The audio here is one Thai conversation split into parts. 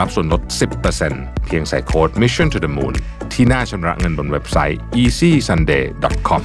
รับส่วนลด 10%เพียงใส่โค้ด Mission to the Moon ที่หน้าชำระเงินบนเว็บไซต์ easysunday.com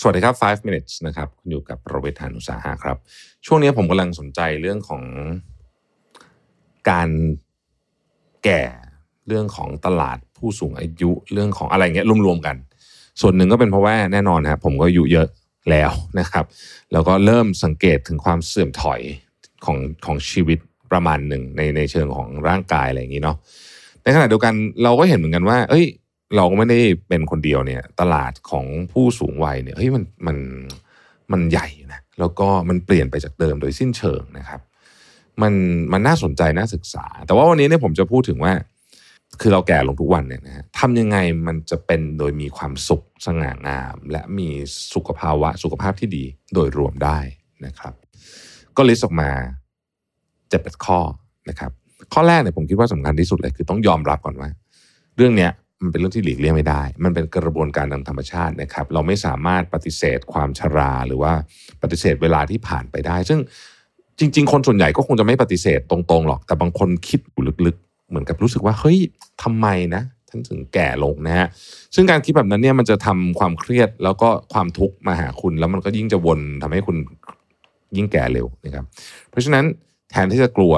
สวัสดีครับ 5 minutes นะครับคุณอยู่กับโระเบิร์ตฮานุสาหะครับ ช่วงนี้ผมกำลังสนใจเรื่องของการแก่เรื่องของตลาดผู้สูงอายุเรื่องของอะไรเงี้ยรวมๆกัน ส่วนหนึ่งก็เป็นเพราะว่าแน่นอนนะครับผมก็อายุเยอะ แล้วนะครับ แล้วก็เริ่มสังเกตถึงความเสื่อมถอยของของชีวิตประมาณหนึ่งในในเชิงของร่างกายอะไรอย่างนี้เนาะในขณะเดียวกันเราก็เห็นเหมือนกันว่า เอ้ย เราก็ไม่ได้เป็นคนเดียวเนี่ย ตลาดของผู้สูงวัยเนี่ยเฮ้ยมันมันมันใหญ่นะแล้วก็มันเปลี่ยนไปจากเดิมโดยสิ้นเชิงนะครับ มันมันน่าสนใจน่าศึกษา แต่ว่าวันนี้เนี่ยผมจะพูดถึงว่า คือเราแก่ลงทุกวันเนี่ยนะฮะทำยังไงมันจะเป็นโดยมีความสุขสง่างาม และมีสุขภาวะสุขภาพที่ดีโดยรวมได้นะครับ ก็ลิสต์ออกมาเจ็ดแปดข้อนะครับ ข้อแรกเนี่ยผมคิดว่าสำคัญที่สุดเลยคือต้องยอมรับก่อนว่า เรื่องเนี้ยมันเป็นเรื่องที่หลีกเลี่ยงไม่ได้ มันเป็นกระบวนการทางธรรมชาตินะครับ เราไม่สามารถปฏิเสธความชราหรือว่าปฏิเสธเวลาที่ผ่านไปได้ ซึ่งจริง ๆ คนส่วนใหญ่ก็คงจะไม่ปฏิเสธตรงๆหรอก แต่บางคนคิดอยู่ลึกๆ เหมือนกับรู้สึกว่าเฮ้ยทำไมนะท่านถึงแก่ลงนะฮะซึ่งการคิดแบบนั้นเนี่ยมันจะทำความเครียดแล้วก็ความทุกข์มาหาคุณ แล้วมันก็ยิ่งจะวนทำให้คุณยิ่งแก่เร็วนะครับ เพราะฉะนั้นแทนที่จะกลัว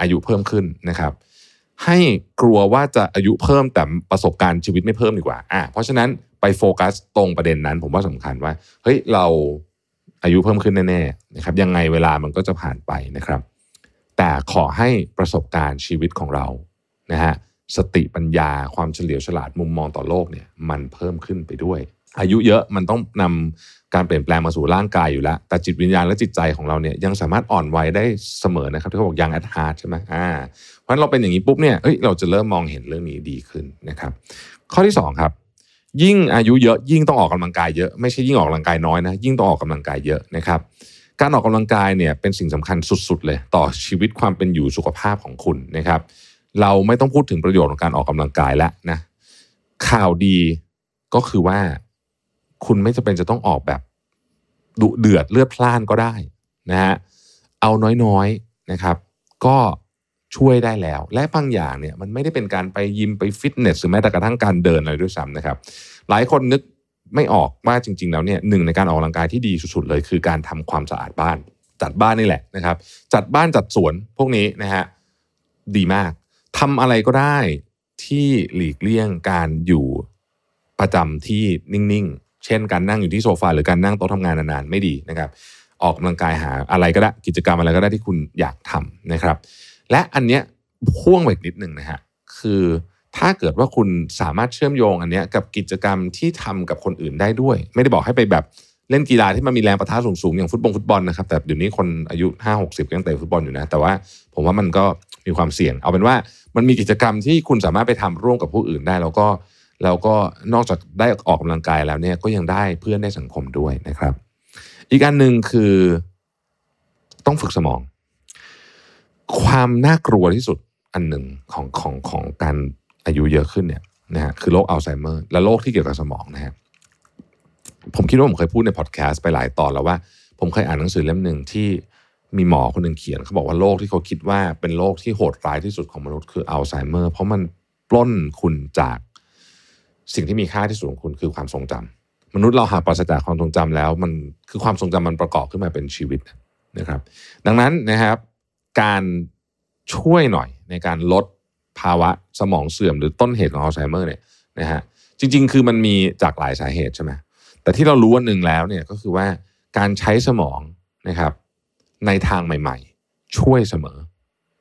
อายุเพิ่มขึ้นนะครับ ให้กลัวว่าจะอายุเพิ่มแต่ประสบการณ์ชีวิตไม่เพิ่มดีกว่าอะเพราะฉะนั้นไปโฟกัสตรงประเด็นนั้น ผมว่าสำคัญว่าเฮ้ยเราอายุเพิ่มขึ้นแน่ๆนะครับยังไงเวลามันก็จะผ่านไปนะครับ แต่ขอให้ประสบการณ์ชีวิตของเรานะฮะสติปัญญาความเฉลียวฉลาดมุมมองต่อโลกเนี่ยมันเพิ่มขึ้นไปด้วย อายุเยอะมันต้องนำการเปลี่ยนแปลงมาสู่ร่างกายอยู่แล้ว แต่จิตวิญญาณและจิตใจของเราเนี่ยยังสามารถอ่อนวัยได้เสมอนะครับที่เขาบอกยังแอดฮาร์ดใช่ไหมอ่าเพราะฉะนั้นเราเป็นอย่างนี้ปุ๊บเนี่ยเฮ้ยเราจะเริ่มมองเห็นเรื่องนี้ดีขึ้นนะครับ ข้อที่สองครับ ยิ่งอายุเยอะยิ่งต้องออกกำลังกายเยอะไม่ใช่ยิ่งออกกำลังกายน้อยนะยิ่งต้องออกกำลังกายเยอะนะครับ การออกกำลังกายเนี่ยเป็นสิ่งสำคัญสุดๆเลย ต่อชีวิตความเป็นอยู่สุขภาพของคุณนะครับ เราไม่ต้องพูดถึงประโยชน์ของการออกกำลังกายแล้วนะข่าวดีก็คือว่าคุณไม่จำเป็นจะต้องออกแบบดุเดือดเลือดพล่านก็ได้นะฮะเอาน้อยๆนะครับ ก็ช่วยได้แล้ว และบางอย่างเนี่ยมันไม่ได้เป็นการไปยิมไปฟิตเนสหรือแม้แต่กระทั่งการเดินอะไรด้วยซ้ำนะครับ หลายคนนึก ไม่ออกว่าจริง ๆ แล้วเนี่ยหนึ่งในการออกกำลังกายที่ดีสุดๆเลย คือการทำความสะอาดบ้าน จัดบ้านนี่แหละนะครับ จัดบ้านจัดสวนพวกนี้นะฮะดีมากทำอะไรก็ได้ที่หลีกเลี่ยงการอยู่ประจำที่นิ่งๆ เช่นการนั่งอยู่ที่โซฟาหรือการนั่งโต๊ะทำงานนานๆไม่ดีนะครับ ออกกำลังกายหาอะไรก็ได้กิจกรรมอะไรก็ได้ที่คุณอยากทำนะครับ และอันเนี้ยพ่วงไปนิดหนึ่งนะฮะคือ ถ้าเกิดว่าคุณสามารถเชื่อมโยงอันเนี้ยกับกิจกรรมที่ทำกับคนอื่นได้ด้วย ไม่ได้บอกให้ไปแบบเล่นกีฬาที่มันมีแรงประทะสูงๆอย่างฟุตบอลฟุตบอลนะครับแต่เดี๋ยวนี้คนอายุ 5 60ก็ยังเตะฟุตบอลอยู่นะ แต่ว่าผมว่ามันก็มีความเสี่ยง เอาเป็นว่ามันมีกิจกรรมที่คุณสามารถไปทำร่วมกับผู้อื่นได้ แล้วก็แล้วก็นอกจากได้ออกกำลังกายแล้วเนี่ยก็ยังได้เพื่อนได้สังคมด้วยนะครับ อีกอันหนึ่งคือต้องฝึกสมอง ความน่ากลัวที่สุดอันหนึ่งของของของการ อายุเยอะขึ้นเนี่ยนะฮะคือโรคอัลไซเมอร์และโรคที่เกี่ยวกับสมองนะฮะผมคิดว่าผมเคยพูดในพอดแคสต์ไปหลายตอนแล้วว่า ผมเคยอ่านหนังสือเล่มหนึ่งที่มีหมอคนหนึ่งเขียนเขาบอกว่าโรคที่เขาคิดว่าเป็นโรคที่โหดร้ายที่สุดของมนุษย์คืออัลไซเมอร์เพราะมันปล้นคุณจากสิ่งที่มีค่าที่สุดของคุณคือความทรงจำมนุษย์เราหาปราศจากความทรงจำแล้ว มันคือความทรงจำมันประกอบขึ้นมาเป็นชีวิตนะครับ ดังนั้นนะครับ การช่วยหน่อยในการลด ภาวะสมองเสื่อมหรือต้นเหตุของอัลไซเมอร์เนี่ยนะฮะจริง ๆ คือมันมีจากหลายสาเหตุใช่ไหมแต่ที่เรารู้วันหนึ่งแล้วเนี่ยก็คือว่าการใช้สมองนะครับในทางใหม่ๆ ช่วยเสมอ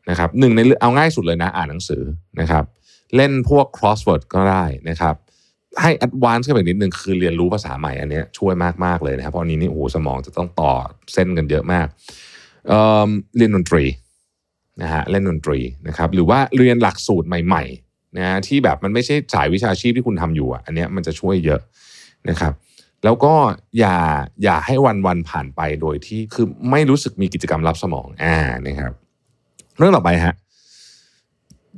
นะครับหนึ่งในเอาง่ายสุดเลยนะอ่านหนังสือนะครับ เล่นพวก crossword ก็ได้นะครับ ให้ advance ขึ้นไปนิดนึงคือเรียนรู้ภาษาใหม่อันนี้ช่วยมากๆเลยนะครับเพราะอันนี้นี่โอ้โหสมองจะต้องต่อเส้นกันเยอะมากเเรียนดนตรี นะฮะเล่นดนตรีนะครับหรือว่าเรียนหลักสูตรใหม่ๆนะฮะที่แบบมันไม่ใช่สายวิชาชีพที่คุณทำอยู่อะอันเนี้ยมันจะช่วยเยอะนะครับแล้วก็อย่าอย่าให้วันวันผ่านไปโดยที่คือไม่รู้สึกมีกิจกรรมรับสมองอ่านะครับ เรื่องต่อไปฮะ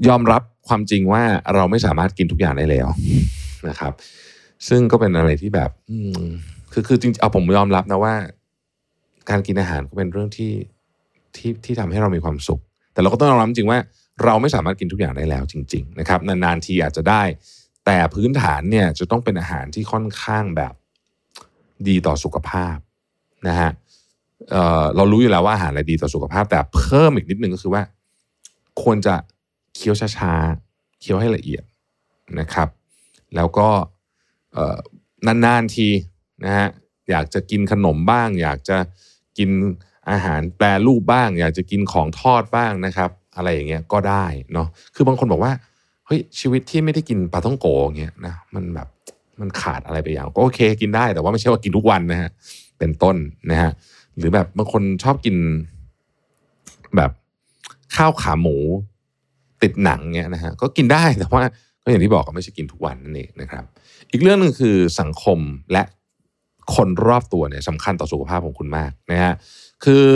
ยอมรับความจริงว่าเราไม่สามารถกินทุกอย่างได้แล้วนะครับ ซึ่งก็เป็นอะไรที่แบบคือคือจริงเอาผมยอมรับนะว่า การกินอาหารก็เป็นเรื่องที่ที่ที่ทำให้เรามีความสุข แต่เราก็ต้องยอมรับจริงว่าเราไม่สามารถกินทุกอย่างได้แล้วจริง ๆ นะครับ นานๆทีอาจจะได้ แต่พื้นฐานเนี่ยจะต้องเป็นอาหารที่ค่อนข้างแบบดีต่อสุขภาพนะฮะเเรารู้อยู่แล้วว่าอาหารอะไรดีต่อสุขภาพ แต่เพิ่มอีกนิดนึงก็คือว่า ควรจะเคี้ยวช้าๆเคี้ยวให้ละเอียดนะครับ แล้วก็นานๆทีนะฮะอยากจะกินขนมบ้าง อยากจะกิน อาหารแปรรูปบ้าง อยากจะกินของทอดบ้างนะครับ อะไรอย่างเงี้ยก็ได้เนาะคือบางคนบอกว่าเฮ้ยชีวิตที่ไม่ได้กินปลาท่องโกงเงี้ยนะมันแบบมันขาดอะไรไปอย่างก็โอเคกินได้แต่ว่าไม่ใช่ว่ากินทุกวันนะฮะเป็นต้นนะฮะหรือแบบบางคนชอบกิน แบบข้าวขาหมู ติดหนังเงี้ยนะฮะก็กินได้แต่ว่าก็อย่างที่บอกก็ไม่ใช่กินทุกวันนั่นเองนะครับ อีกเรื่องหนึ่งคือสังคมและคนรอบตัวเนี่ยสำคัญต่อสุขภาพของคุณมากนะฮะ คือ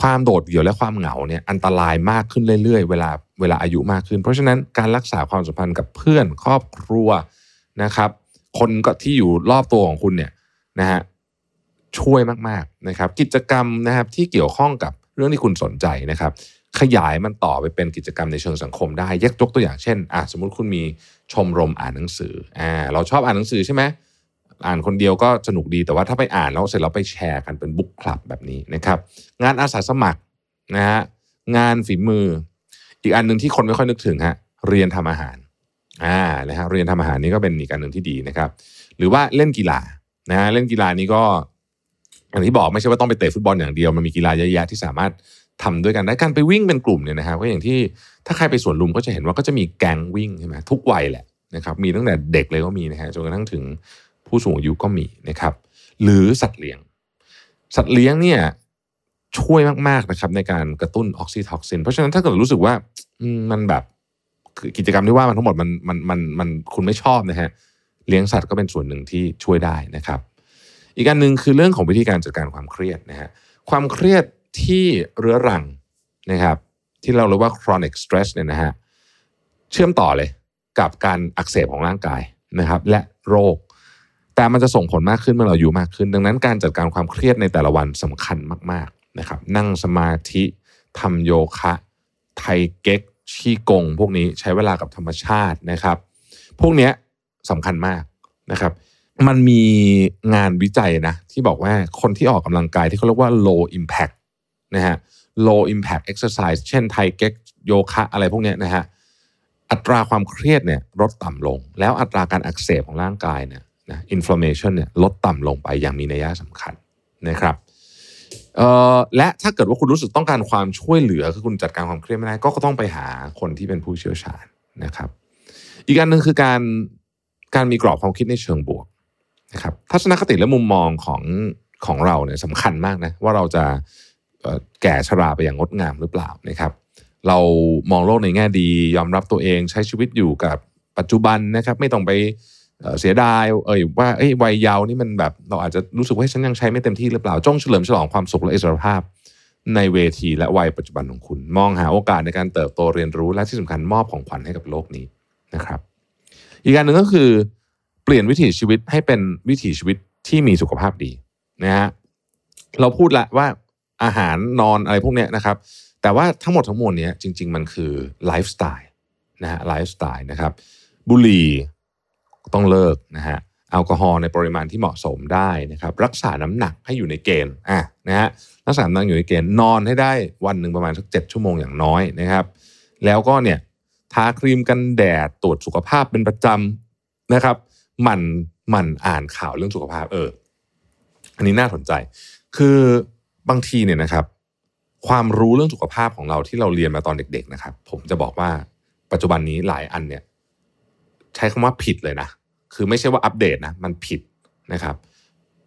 ความโดดเดี่ยวและความเหงาเนี่ยอันตรายมากขึ้นเรื่อยๆ เวลาเวลาอายุมากขึ้น เพราะฉะนั้นการรักษาความสัมพันธ์กับเพื่อนครอบครัวนะครับ คนก็ที่อยู่รอบตัวของคุณเนี่ยนะฮะช่วยมากๆนะครับ กิจกรรมนะครับที่เกี่ยวข้องกับเรื่องที่คุณสนใจนะครับ ขยายมันต่อไปเป็นกิจกรรมในเชิงสังคมได้ยกยกตัวอย่างเช่นอะสมมุติคุณมีชมรมอ่านหนังสืออ่าเราชอบอ่านหนังสือใช่ไหม อ่านคนเดียวก็สนุกดีแต่ว่าถ้าไปอ่านแล้วเสร็จแล้วไปแชร์กันเป็นบุ๊กคลับแบบนี้นะครับ งานอาสาสมัครนะฮะงานฝีมือ อีกอันหนึ่งที่คนไม่ค่อยนึกถึงฮะเรียนทำอาหารอ่านะฮะเรียนทำอาหารนี่ก็เป็นอีกอันหนึ่งที่ดีนะครับ หรือว่าเล่นกีฬานะฮะเล่นกีฬานี้ก็อย่างที่บอกไม่ใช่ว่าต้องไปเตะฟุตบอลอย่างเดียวมันมีกีฬาเยอะแยะที่สามารถทำด้วยกันได้การไปวิ่งเป็นกลุ่มเนี่ยนะครับก็อย่างที่ถ้าใครไปสวนลุมก็จะเห็นว่าก็จะมีแก๊งวิ่งใช่ไหมทุกวัยแหละนะครับมีตั้งแต่เด็กเลยก็มีนะฮะจนกระทั่งถึง ผู้สูงอายุก็มีนะครับ หรือสัตว์เลี้ยง สัตว์เลี้ยงเนี่ยช่วยมากๆนะครับในการกระตุ้นออกซิโทซิน เพราะฉะนั้นถ้าเกิดรู้สึกว่ามันแบบกิจกรรมที่ว่ามันทั้งหมดมันมันมันมันคุณไม่ชอบนะฮะเลี้ยงสัตว์ก็เป็นส่วนหนึ่งที่ช่วยได้นะครับ อีกอันหนึ่งคือเรื่องของวิธีการจัดการความเครียดนะฮะความเครียดที่เรื้อรังนะครับ ที่เราเรียกว่า chronic stress เนี่ยนะฮะเชื่อมต่อเลยกับการอักเสบของร่างกายนะครับ และโรค แต่มันจะส่งผลมากขึ้นเมื่อเราอายุมากขึ้น ดังนั้นการจัดการความเครียดในแต่ละวันสำคัญมากๆนะครับ นั่งสมาธิทำโยคะ ไทเก๊กชีกง พวกนี้ใช้เวลากับธรรมชาตินะครับ พวกเนี้ยสำคัญมากนะครับ มันมีงานวิจัยนะ ที่บอกว่าคนที่ออกกำลังกายที่เขาเรียกว่า low impact นะฮะ low impact exercise เช่นไทเก๊กโยคะอะไรพวกเนี้ยนะฮะอัตราความเครียดเนี่ยลดต่ำลง แล้วอัตราการอักเสบของร่างกายเนี่ย นะ inflammation เนี่ยลดต่ำลงไปอย่างมีนัยสำคัญนะครับและถ้าเกิดว่าคุณรู้สึกต้องการความช่วยเหลือคือคุณจัดการความเครียดไม่ได้ก็ต้องไปหาคนที่เป็นผู้เชี่ยวชาญนะครับ อีกอันหนึ่งคือการการมีกรอบความคิดในเชิงบวกนะครับทัศนคติและมุมมองของของเราเนี่ยสำคัญมากนะว่าเราจะแก่ชราไปอย่างงดงามหรือเปล่านะครับ เรามองโลกในแง่ดียอมรับตัวเองใช้ชีวิตอยู่กับปัจจุบันนะครับ ไม่ต้องไป เสียดายเอ่ยว่าเอ้ยวัยเยาว์นี่มันแบบเราอาจจะรู้สึกว่าฉันยังใช้ไม่เต็มที่หรือเปล่าจงเฉลิมฉลองความสุขและอิสรภาพ ในเวทีและวัยปัจจุบันของคุณ มองหาโอกาสในการเติบโตเรียนรู้และที่สำคัญมอบของขวัญให้กับโลกนี้นะครับ อีกการหนึ่งก็คือ เปลี่ยนวิถีชีวิตให้เป็นวิถีชีวิตที่มีสุขภาพดีนะฮะเราพูดละว่าอาหารนอนอะไรพวกเนี้ยนะครับ แต่ว่าทั้งหมดทั้งมวลเนี้ยจริง ๆ มันคือไลฟ์สไตล์นะฮะไลฟ์สไตล์นะครับบุหรี่ ต้องเลิกนะฮะแอลกอฮอล์ในปริมาณที่เหมาะสมได้นะครับรักษาน้ำหนักให้อยู่ในเกณฑ์อะนะฮะรักษาน้ำหนักอยู่ในเกณฑ์นอนให้ได้วันหนึ่งประมาณสักเจ็ดชั่วโมงอย่างน้อยนะครับ แล้วก็เนี่ยทาครีมกันแดดตรวจสุขภาพเป็นประจำนะครับหมั่นหมั่นอ่านข่าวเรื่องสุขภาพเอออันนี้น่าสนใจ คือบางทีเนี่ยนะครับ ความรู้เรื่องสุขภาพของเราที่เราเรียนมาตอนเด็ก ๆ นะครับ ผมจะบอกว่าปัจจุบันนี้หลายอันเนี่ย ใช้คำว่าผิดเลยนะ คือไม่ใช่ว่าอัปเดตนะมันผิดนะครับ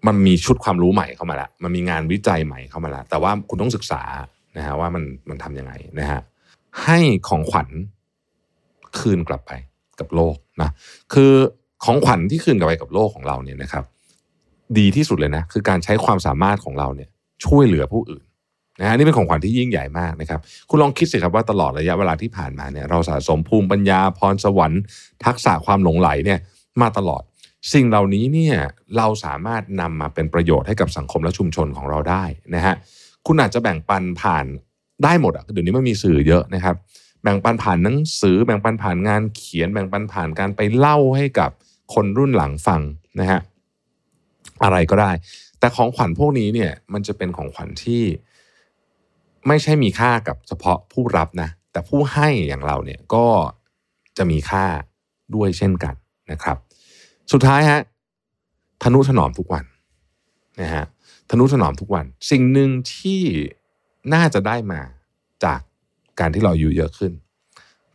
มันมีชุดความรู้ใหม่เข้ามาแล้วมันมีงานวิจัยใหม่เข้ามาแล้วแต่ว่าคุณต้องศึกษานะฮะว่ามันมันทำยังไงนะฮะให้ของขวัญคืนกลับไปกับโลกนะคือของขวัญที่คืนกลับไปกับโลกของเราเนี่ยนะครับ ดีที่สุดเลยนะ คือการใช้ความสามารถของเราเนี่ย ช่วยเหลือผู้อื่น นะฮะนี่เป็นของขวัญที่ยิ่งใหญ่มากนะครับ คุณลองคิดสิครับว่าตลอดระยะเวลาที่ผ่านมาเนี่ยเราสะสมภูมิปัญญาพรสวรรค์ ทักษะความหลงไหลเนี่ยมาตลอด สิ่งเหล่านี้เนี่ยเราสามารถนำมาเป็นประโยชน์ให้กับสังคมและชุมชนของเราได้นะฮะคุณอาจจะแบ่งปันผ่านได้หมดอะเดี๋ยวนี้มันมีสื่อเยอะนะครับ แบ่งปันผ่านหนังสือ แบ่งปันผ่านงานเขียน แบ่งปันผ่านการไปเล่าให้กับคนรุ่นหลังฟังนะฮะอะไรก็ได้ แต่ของขวัญพวกนี้เนี่ยมันจะเป็นของขวัญที่ ไม่ใช่มีค่ากับเฉพาะผู้รับนะ แต่ผู้ให้อย่างเราเนี่ยก็จะมีค่าด้วยเช่นกันนะครับ สุดท้ายฮะทนุถนอมทุกวันนะฮะทนุถนอมทุกวัน สิ่งหนึ่งที่น่าจะได้มาจากการที่เราอายุเยอะขึ้น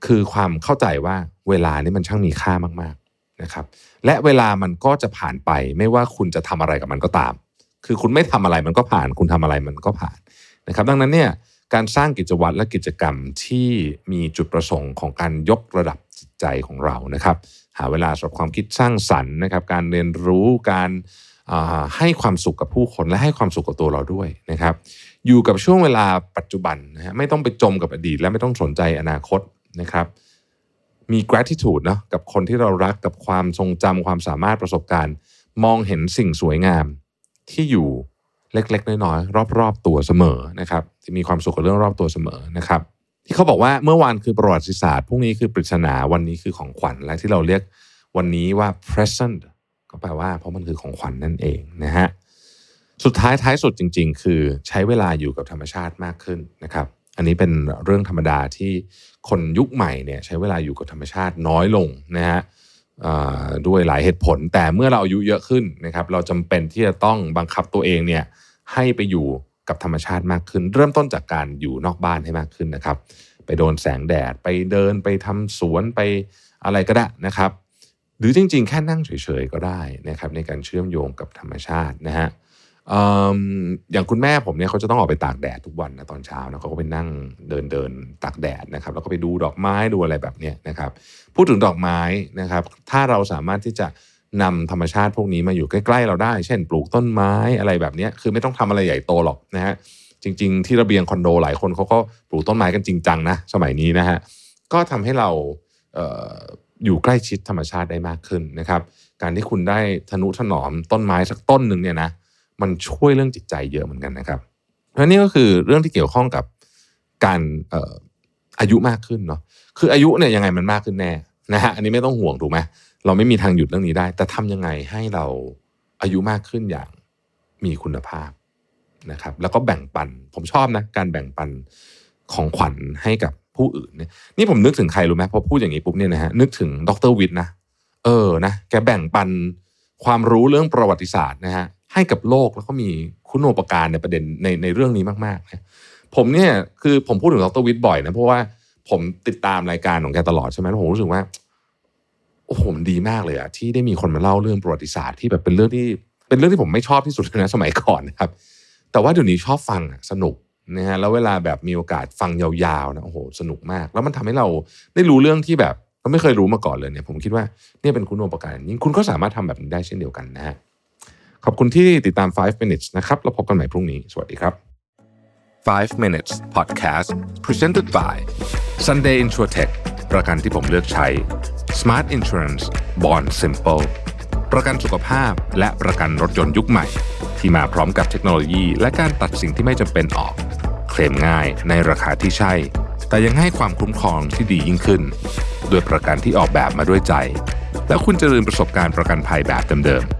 คือความเข้าใจว่าเวลานี่มันช่างมีค่ามากๆนะครับ และเวลามันก็จะผ่านไป ไม่ว่าคุณจะทำอะไรกับมันก็ตาม คือคุณไม่ทำอะไรมันก็ผ่าน คุณทำอะไรมันก็ผ่าน นะครับดังนั้นเนี่ยการสร้างกิจวัตรและกิจกรรมที่มีจุดประสงค์ของการยกระดับจิตใจของเรานะครับ หาเวลาสำหรับความคิดสร้างสรรค์นะครับ การเรียนรู้การให้ความสุขกับผู้คนและให้ความสุขกับตัวเราด้วยนะครับ อยู่กับช่วงเวลาปัจจุบันนะฮะไม่ต้องไปจมกับอดีต และไม่ต้องสนใจอนาคตนะครับ มี gratitude นะกับคนที่เรารักกับความทรงจำความสามารถประสบการณ์ มองเห็นสิ่งสวยงามที่อยู่ เล็ก ๆ น้อยๆรอบ ๆ ตัวเสมอนะครับที่มีความสุขกับเรื่องรอบตัวเสมอนะครับ ที่เขาบอกว่าเมื่อวานคือประวัติศาสตร์พรุ่งนี้คือปริศนาวันนี้คือของขวัญและที่เราเรียกวันนี้ว่า present ก็แปลว่าเพราะมันคือของขวัญนนั่นเองนะฮะสุดท้ายท้ายสุดจริง ๆ คือใช้เวลาอยู่กับธรรมชาติมากขึ้นนะครับ อันนี้เป็นเรื่องธรรมดาที่คนยุคใหม่เนี่ยใช้เวลาอยู่กับธรรมชาติน้อยลงนะฮะ ด้วยหลายเหตุผล แต่เมื่อเราอายุเยอะขึ้นนะครับ เราจำเป็นที่จะต้องบังคับตัวเองเนี่ยให้ไปอยู่กับธรรมชาติมากขึ้น เริ่มต้นจากการอยู่นอกบ้านให้มากขึ้นนะครับ ไปโดนแสงแดดไปเดินไปทำสวนไปอะไรก็ได้นะครับ หรือจริงๆ แค่นั่งเฉยๆก็ได้นะครับ ในการเชื่อมโยงกับธรรมชาตินะฮะ อย่างคุณแม่ผมเนี่ยเขาจะต้องออกไปตากแดดทุกวันนะตอนเช้านะเขาก็ไปนั่งเดินเดินตากแดดนะครับ แล้วก็ไปดูดอกไม้ดูอะไรแบบนี้นะครับ พูดถึงดอกไม้นะครับ ถ้าเราสามารถที่จะนำธรรมชาติพวกนี้มาอยู่ใกล้ ๆ เราได้ เช่น ปลูกต้นไม้อะไรแบบนี้คือไม่ต้องทำอะไรใหญ่โตหรอกนะฮะจริง ๆ ที่ระเบียงคอนโดหลายคนเขาก็ปลูกต้นไม้กันจริงจังนะสมัยนี้นะฮะก็ทำให้เราเอออยู่ใกล้ชิดธรรมชาติได้มากขึ้นนะครับ การที่คุณได้ทนุถนอมต้นไม้สักต้นหนึ่งเนี่ยนะ มันช่วยเรื่องจิตใจเยอะเหมือนกันนะครับเพราะนี่ก็คือเรื่องที่เกี่ยวข้องกับการอออายุมากขึ้นเนาะคืออายุเนี่ยยังไงมันมากขึ้นแน่นะฮะอันนี้ไม่ต้องห่วงถูกไหมเราไม่มีทางหยุดเรื่องนี้ได้ แต่ทำยังไงให้เราอายุมากขึ้นอย่างมีคุณภาพนะครับ แล้วก็แบ่งปันผมชอบนะการแบ่งปันของขวัญให้กับผู้อื่นเนี่ยนี่ผมนึกถึงใครรู้ไหมพอพูดอย่างนี้ปุ๊บเนี่ยนะฮะนึกถึงดรวิทย์นะเออนะแกแบ่งปันความรู้เรื่องประวัติศาสตร์นะฮะ ให้กับโลกแล้วก็มีคุณโอปการในประเด็นในในเรื่องนี้มากๆนะผมเนี่ยคือผมพูดถึงดรวิทย์บ่อยนะเพราะว่าผมติดตามรายการของแกตลอดใช่ไหมผมรู้สึกว่าโอ้โหมันดีมากเลยอะที่ได้มีคนมาเล่าเรื่องประวัติศาสตร์ที่แบบเป็นเรื่องที่เป็นเรื่องที่ผมไม่ชอบที่สุดนะสมัยก่อนนะครับ แต่ว่าเดี๋ยวนี้ชอบฟังสนุกนะฮะแล้วเวลาแบบมีโอกาสฟังยาวๆนะโอ้โหสนุกมาก แล้วมันทำให้เราได้รู้เรื่องที่แบบเราไม่เคยรู้มาก่อนเลยเนี่ย ผมคิดว่าเนี่ยเป็นคุณโอปการยิ่งคุณก็สามารถทำแบบนี้ได้เช่นเดียวกันนะฮะ ขอบคุณที่ติดตาม 5 minutes นะครับแล้วพบกันใหม่พรุ่งนี้ สวัสดีครับ 5 minutes podcast presented by Sunday InsurTech ประกันที่ผมเลือกใช้ Smart Insurance Bond Simple ประกันสุขภาพและประกันรถยนต์ยุคใหม่ ที่มาพร้อมกับเทคโนโลยี และการตัดสิ่งที่ไม่จำเป็นออก เคลมง่ายในราคาที่ใช่ แต่ยังให้ความคุ้มครองที่ดียิ่งขึ้นด้วยประกันที่ออกแบบมาด้วยใจ แล้วคุณจะลืมประสบการณ์ประกันภัยแบบเดิมๆ